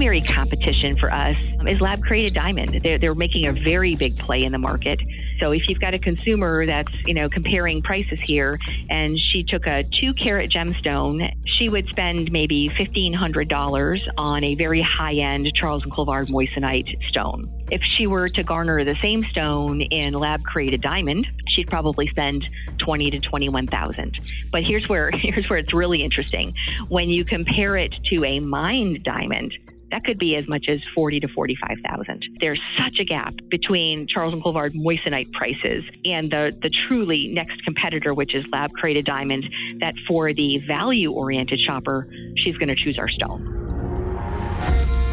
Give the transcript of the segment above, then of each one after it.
primary competition for us is lab created diamond. They're, they're making a very big play in the market. So if you've got a consumer that's, you know, comparing prices here and she took a two carat gemstone, she would spend maybe $1,500 on a very high end Charles and Colvard moissanite stone. If she were to garner the same stone in lab created diamond, she'd probably spend 20 to 21,000. But here's where here's where it's really interesting. When you compare it to a mined diamond, that could be as much as 40 to 45,000. There's such a gap between Charles and Colvard moissanite prices and the, the truly next competitor, which is lab created diamond, that for the value oriented shopper, she's going to choose our stone.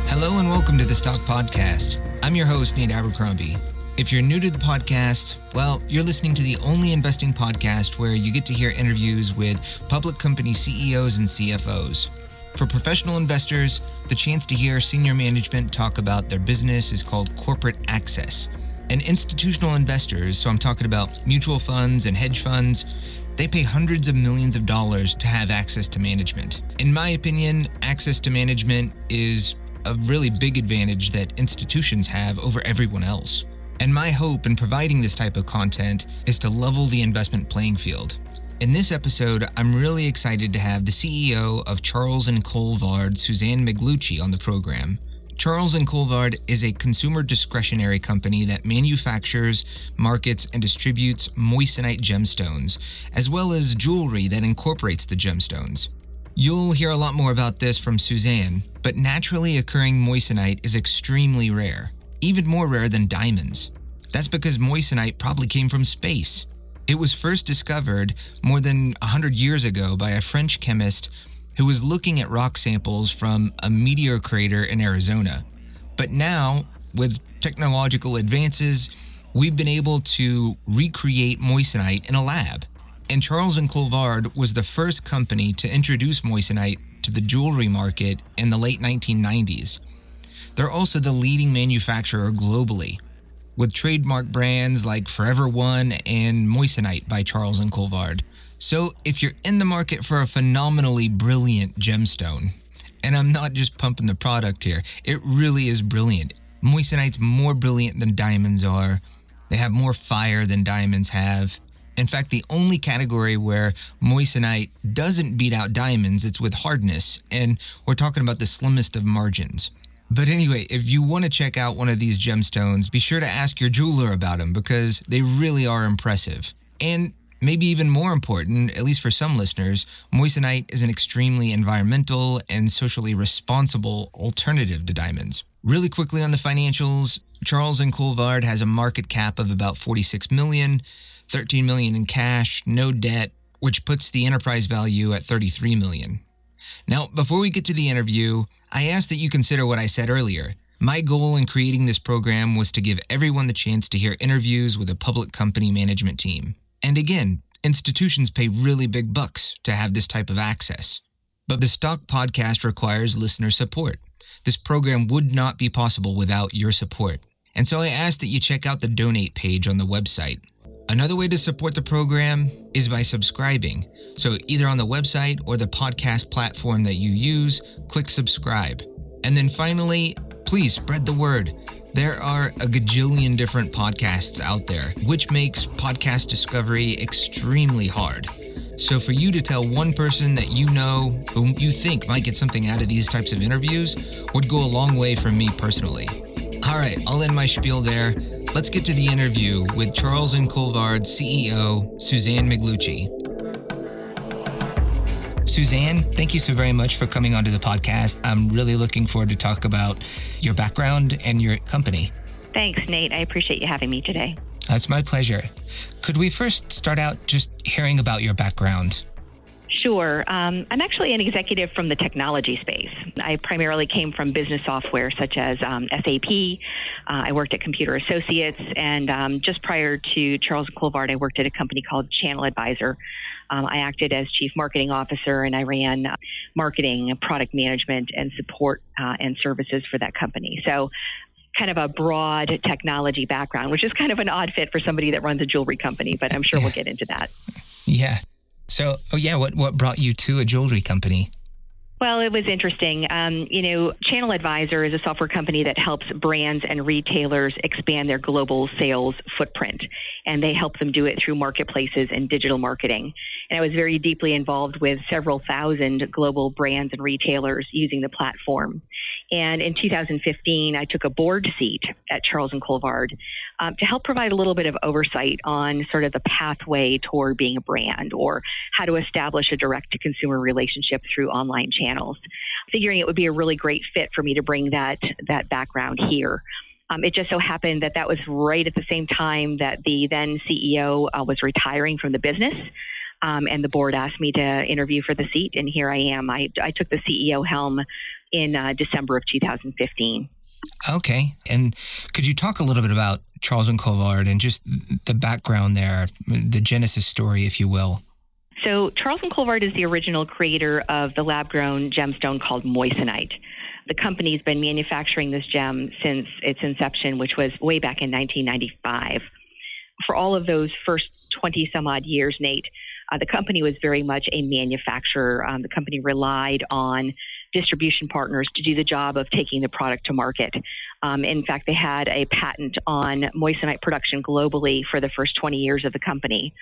Hello and welcome to the Stock Podcast. I'm your host, Nate Abercrombie. If you're new to the podcast, well, you're listening to the only investing podcast where you get to hear interviews with public company CEOs and CFOs. For professional investors, the chance to hear senior management talk about their business is called corporate access. And institutional investors, so I'm talking about mutual funds and hedge funds, they pay hundreds of millions of dollars to have access to management. In my opinion, access to management is a really big advantage that institutions have over everyone else. And my hope in providing this type of content is to level the investment playing field. In this episode, I'm really excited to have the CEO of Charles and Colvard, Suzanne Miglucci, on the program. Charles and Colvard is a consumer discretionary company that manufactures, markets, and distributes moissanite gemstones, as well as jewelry that incorporates the gemstones. You'll hear a lot more about this from Suzanne, but naturally occurring moissanite is extremely rare, even more rare than diamonds. That's because moissanite probably came from space. It was first discovered more than 100 years ago by a French chemist who was looking at rock samples from a meteor crater in Arizona. But now, with technological advances, we've been able to recreate moissanite in a lab. And Charles and Colvard was the first company to introduce moissanite to the jewelry market in the late 1990s. They're also the leading manufacturer globally with trademark brands like Forever One and Moissanite by Charles and Colvard. So, if you're in the market for a phenomenally brilliant gemstone, and I'm not just pumping the product here, it really is brilliant. Moissanite's more brilliant than diamonds are. They have more fire than diamonds have. In fact, the only category where moissanite doesn't beat out diamonds, it's with hardness, and we're talking about the slimmest of margins. But anyway, if you want to check out one of these gemstones, be sure to ask your jeweler about them because they really are impressive. And maybe even more important, at least for some listeners, moissanite is an extremely environmental and socially responsible alternative to diamonds. Really quickly on the financials, Charles and Colvard has a market cap of about 46 million, 13 million in cash, no debt, which puts the enterprise value at 33 million. Now, before we get to the interview, I ask that you consider what I said earlier. My goal in creating this program was to give everyone the chance to hear interviews with a public company management team. And again, institutions pay really big bucks to have this type of access. But the Stock Podcast requires listener support. This program would not be possible without your support. And so I ask that you check out the donate page on the website. Another way to support the program is by subscribing. So, either on the website or the podcast platform that you use, click subscribe. And then finally, please spread the word. There are a gajillion different podcasts out there, which makes podcast discovery extremely hard. So, for you to tell one person that you know whom you think might get something out of these types of interviews would go a long way for me personally. All right, I'll end my spiel there. Let's get to the interview with Charles and Colvard CEO Suzanne Miglucci. Suzanne, thank you so very much for coming onto the podcast. I'm really looking forward to talk about your background and your company. Thanks, Nate. I appreciate you having me today. That's my pleasure. Could we first start out just hearing about your background? Sure. Um, I'm actually an executive from the technology space. I primarily came from business software such as um, SAP. Uh, I worked at Computer Associates, and um, just prior to Charles Colvard, I worked at a company called Channel Advisor. Um, I acted as chief marketing officer, and I ran uh, marketing, product management, and support uh, and services for that company. So kind of a broad technology background, which is kind of an odd fit for somebody that runs a jewelry company, but I'm sure we'll get into that. Yeah. So, oh yeah, what what brought you to a jewelry company? Well, it was interesting. Um, you know, Channel Advisor is a software company that helps brands and retailers expand their global sales footprint, and they help them do it through marketplaces and digital marketing. And I was very deeply involved with several thousand global brands and retailers using the platform. And in 2015, I took a board seat at Charles and Colvard um, to help provide a little bit of oversight on sort of the pathway toward being a brand or how to establish a direct to consumer relationship through online channels. Figuring it would be a really great fit for me to bring that that background here. Um, it just so happened that that was right at the same time that the then CEO uh, was retiring from the business. Um, and the board asked me to interview for the seat, and here I am. I, I took the CEO helm in uh, December of 2015. Okay. And could you talk a little bit about Charles and Colvard and just the background there, the genesis story, if you will? So, Charles and Colvard is the original creator of the lab grown gemstone called moissanite. The company's been manufacturing this gem since its inception, which was way back in 1995. For all of those first 20 some odd years, Nate, uh, the company was very much a manufacturer. Um, the company relied on distribution partners to do the job of taking the product to market. Um, in fact, they had a patent on moissanite production globally for the first 20 years of the company.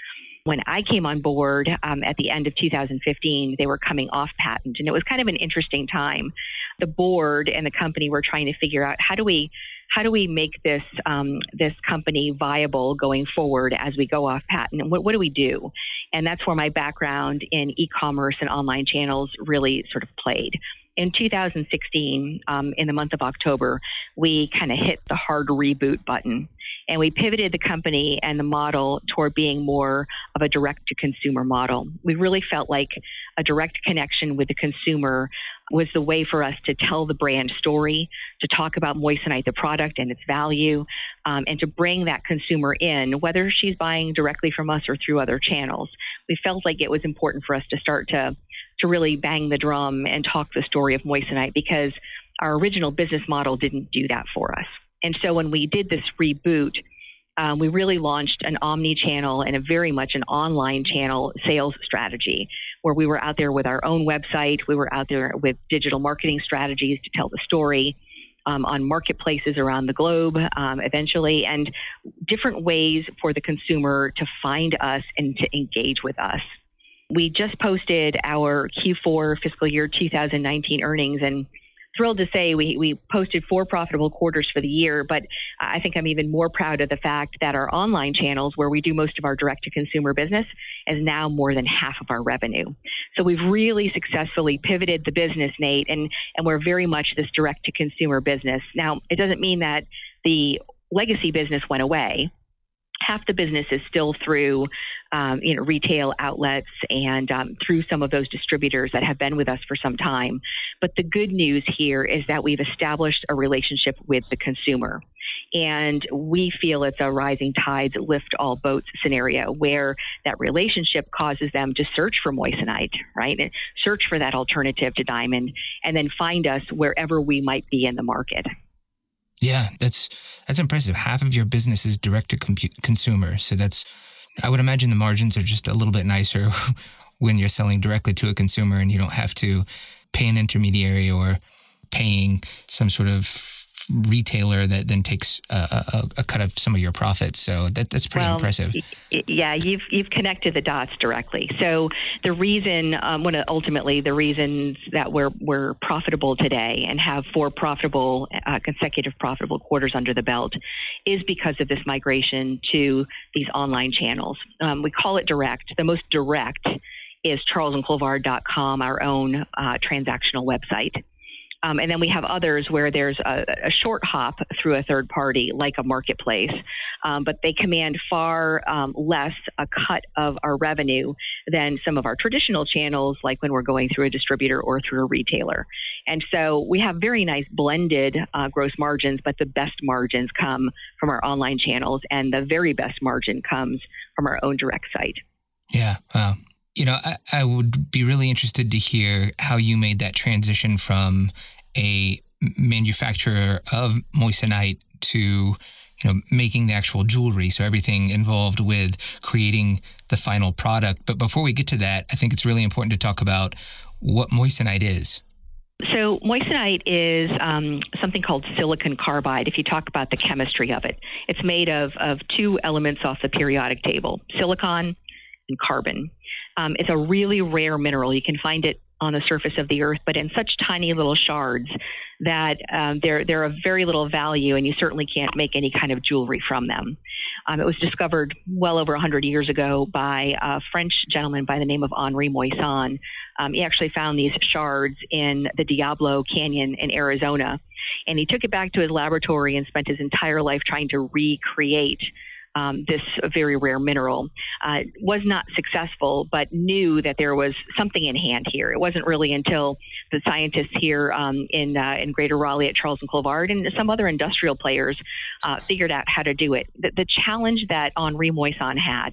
When I came on board um, at the end of 2015, they were coming off patent, and it was kind of an interesting time. The board and the company were trying to figure out how do we how do we make this um, this company viable going forward as we go off patent? And what, what do we do? And that's where my background in e-commerce and online channels really sort of played. In 2016, um, in the month of October, we kind of hit the hard reboot button and we pivoted the company and the model toward being more of a direct to consumer model. We really felt like a direct connection with the consumer was the way for us to tell the brand story, to talk about Moissanite, the product and its value, um, and to bring that consumer in, whether she's buying directly from us or through other channels. We felt like it was important for us to start to to really bang the drum and talk the story of Moissanite because our original business model didn't do that for us. And so when we did this reboot, um, we really launched an omni channel and a very much an online channel sales strategy where we were out there with our own website. We were out there with digital marketing strategies to tell the story. Um, on marketplaces around the globe um, eventually, and different ways for the consumer to find us and to engage with us. We just posted our Q4 fiscal year 2019 earnings, and thrilled to say we, we posted four profitable quarters for the year, but I think I'm even more proud of the fact that our online channels, where we do most of our direct to consumer business, is now more than half of our revenue. So we've really successfully pivoted the business, Nate, and, and we're very much this direct to consumer business. Now, it doesn't mean that the legacy business went away half the business is still through um, you know retail outlets and um, through some of those distributors that have been with us for some time. But the good news here is that we've established a relationship with the consumer. And we feel it's a rising tides lift all boats scenario where that relationship causes them to search for moissanite right? Search for that alternative to diamond and then find us wherever we might be in the market yeah, that's that's impressive. Half of your business is direct to consumer, so that's I would imagine the margins are just a little bit nicer when you're selling directly to a consumer and you don't have to pay an intermediary or paying some sort of retailer that then takes a, a, a, cut of some of your profits. So that, that's pretty well, impressive. Yeah, you've you've connected the dots directly. So the reason, um, one ultimately, the reasons that we're we're profitable today and have four profitable uh, consecutive profitable quarters under the belt is because of this migration to these online channels. Um, we call it direct. The most direct is charlesandcolvard.com, our own uh, transactional website. Um, and then we have others where there's a, a, short hop through a third party, like a marketplace, um, but they command far um, less a cut of our revenue than some of our traditional channels, like when we're going through a distributor or through a retailer. And so we have very nice blended uh, gross margins, but the best margins come from our online channels, and the very best margin comes from our own direct site. Yeah. Wow you know, I, I, would be really interested to hear how you made that transition from a manufacturer of moissanite to you know making the actual jewelry so everything involved with creating the final product but before we get to that i think it's really important to talk about what moissanite is So, moissanite is um, something called silicon carbide, if you talk about the chemistry of it. It's made of, of two elements off the periodic table silicon and carbon. Um, it's a really rare mineral. You can find it on the surface of the earth, but in such tiny little shards that um, they're they're of very little value, and you certainly can't make any kind of jewelry from them. Um, it was discovered well over 100 years ago by a French gentleman by the name of Henri Moissan. Um, he actually found these shards in the Diablo Canyon in Arizona, and he took it back to his laboratory and spent his entire life trying to recreate um, this very rare mineral. Uh, was not successful, but knew that there was something in hand here. It wasn't really until the scientists here um, in uh, in Greater Raleigh at Charles and Colvard and some other industrial players uh, figured out how to do it. The, the challenge that Henri Moissan had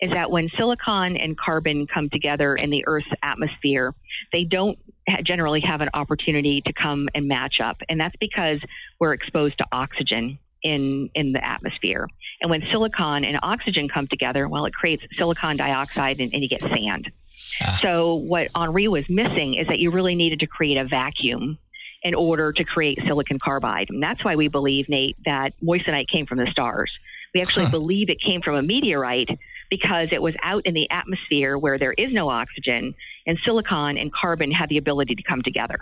is that when silicon and carbon come together in the Earth's atmosphere, they don't generally have an opportunity to come and match up. And that's because we're exposed to oxygen in, in the atmosphere. And when silicon and oxygen come together, well, it creates silicon dioxide and, and you get sand. Ah. So, what Henri was missing is that you really needed to create a vacuum in order to create silicon carbide. And that's why we believe, Nate, that moissanite came from the stars. We actually huh. believe it came from a meteorite because it was out in the atmosphere where there is no oxygen, and silicon and carbon have the ability to come together.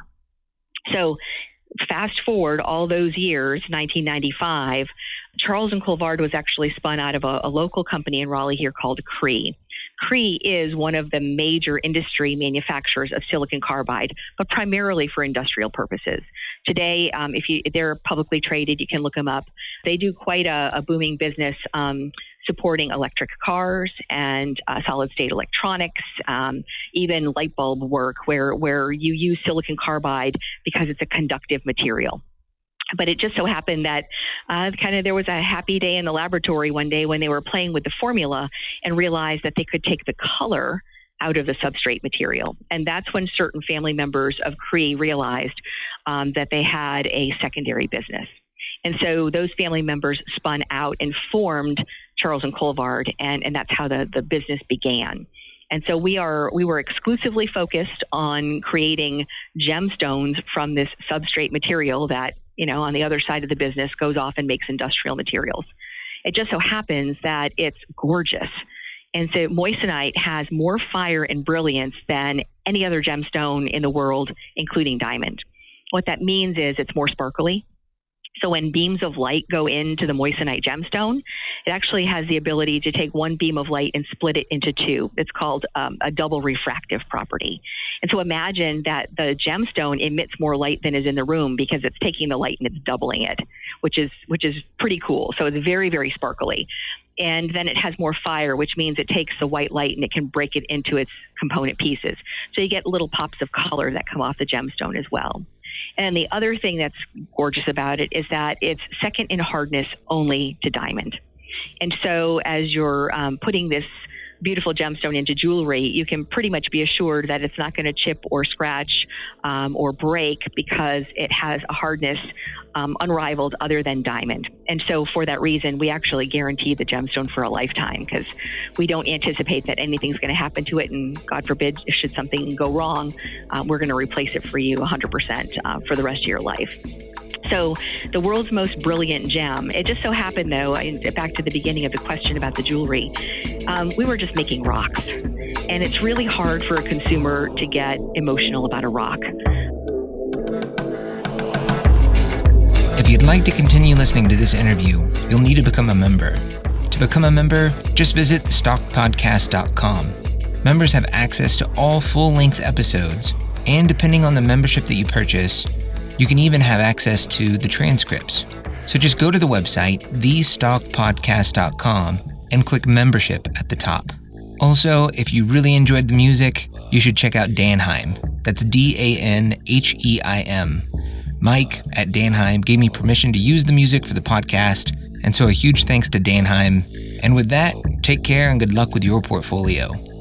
So fast forward all those years, 1995, Charles and Colvard was actually spun out of a, a local company in Raleigh here called Cree. Cree is one of the major industry manufacturers of silicon carbide, but primarily for industrial purposes. Today, um, if you they're publicly traded, you can look them up. They do quite a, a booming business. Um, supporting electric cars and uh, solid state electronics, um, even light bulb work where, where you use silicon carbide because it's a conductive material but it just so happened that uh, kind of there was a happy day in the laboratory one day when they were playing with the formula and realized that they could take the color out of the substrate material. And that's when certain family members of Cree realized um, that they had a secondary business. And so those family members spun out and formed Charles and Colvard, and, and that's how the, the business began. And so we are we were exclusively focused on creating gemstones from this substrate material that, you know, on the other side of the business goes off and makes industrial materials. It just so happens that it's gorgeous. And so moissanite has more fire and brilliance than any other gemstone in the world, including diamond. What that means is it's more sparkly, so when beams of light go into the moissanite gemstone, it actually has the ability to take one beam of light and split it into two. It's called um, a double refractive property. And so imagine that the gemstone emits more light than is in the room because it's taking the light and it's doubling it, which is which is pretty cool. So it's very very sparkly. And then it has more fire, which means it takes the white light and it can break it into its component pieces. So you get little pops of color that come off the gemstone as well. And the other thing that's gorgeous about it is that it's second in hardness only to diamond. And so as you're um, putting this beautiful gemstone into jewelry, you can pretty much be assured that it's not going to chip or scratch um, or break because it has a hardness um, unrivaled other than diamond. And so, for that reason, we actually guarantee the gemstone for a lifetime because we don't anticipate that anything's going to happen to it. And God forbid, should something go wrong, um, we're going to replace it for you 100% uh, for the rest of your life. So, the world's most brilliant gem. It just so happened, though, back to the beginning of the question about the jewelry, um, we were just making rocks. And it's really hard for a consumer to get emotional about a rock. If you'd like to continue listening to this interview, you'll need to become a member. To become a member, just visit thestockpodcast.com. Members have access to all full length episodes, and depending on the membership that you purchase, you can even have access to the transcripts. So just go to the website, thestockpodcast.com, and click membership at the top. Also, if you really enjoyed the music, you should check out Danheim. That's D A N H E I M. Mike at Danheim gave me permission to use the music for the podcast, and so a huge thanks to Danheim. And with that, take care and good luck with your portfolio.